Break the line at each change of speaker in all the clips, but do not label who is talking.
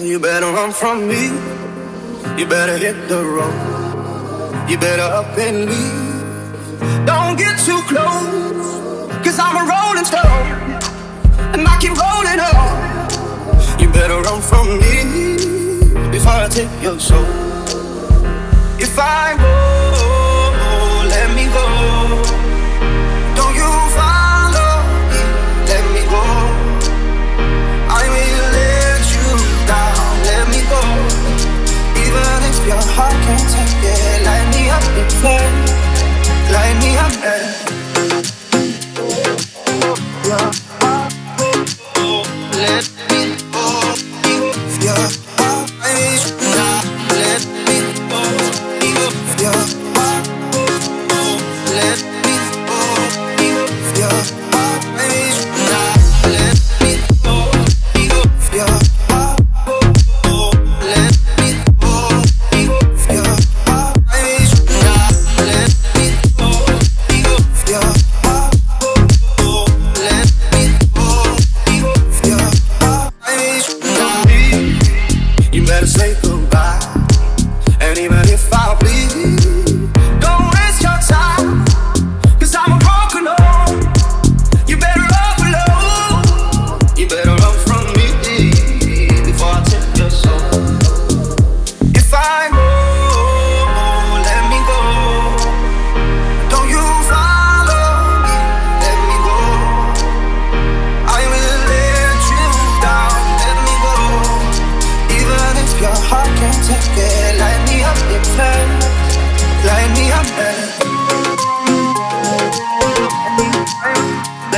You better run from me. You better hit the road. You better up and leave. Don't get too close. Cause I'm a rolling stone. And I keep rolling on. You better run from me before I take your soul. If I go. live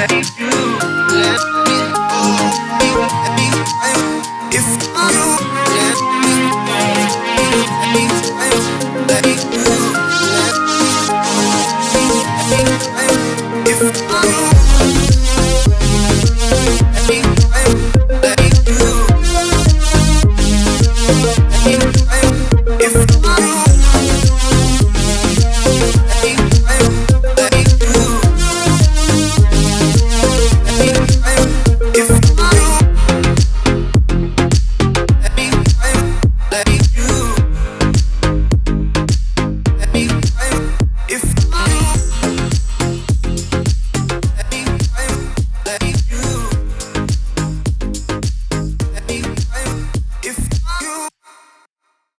If you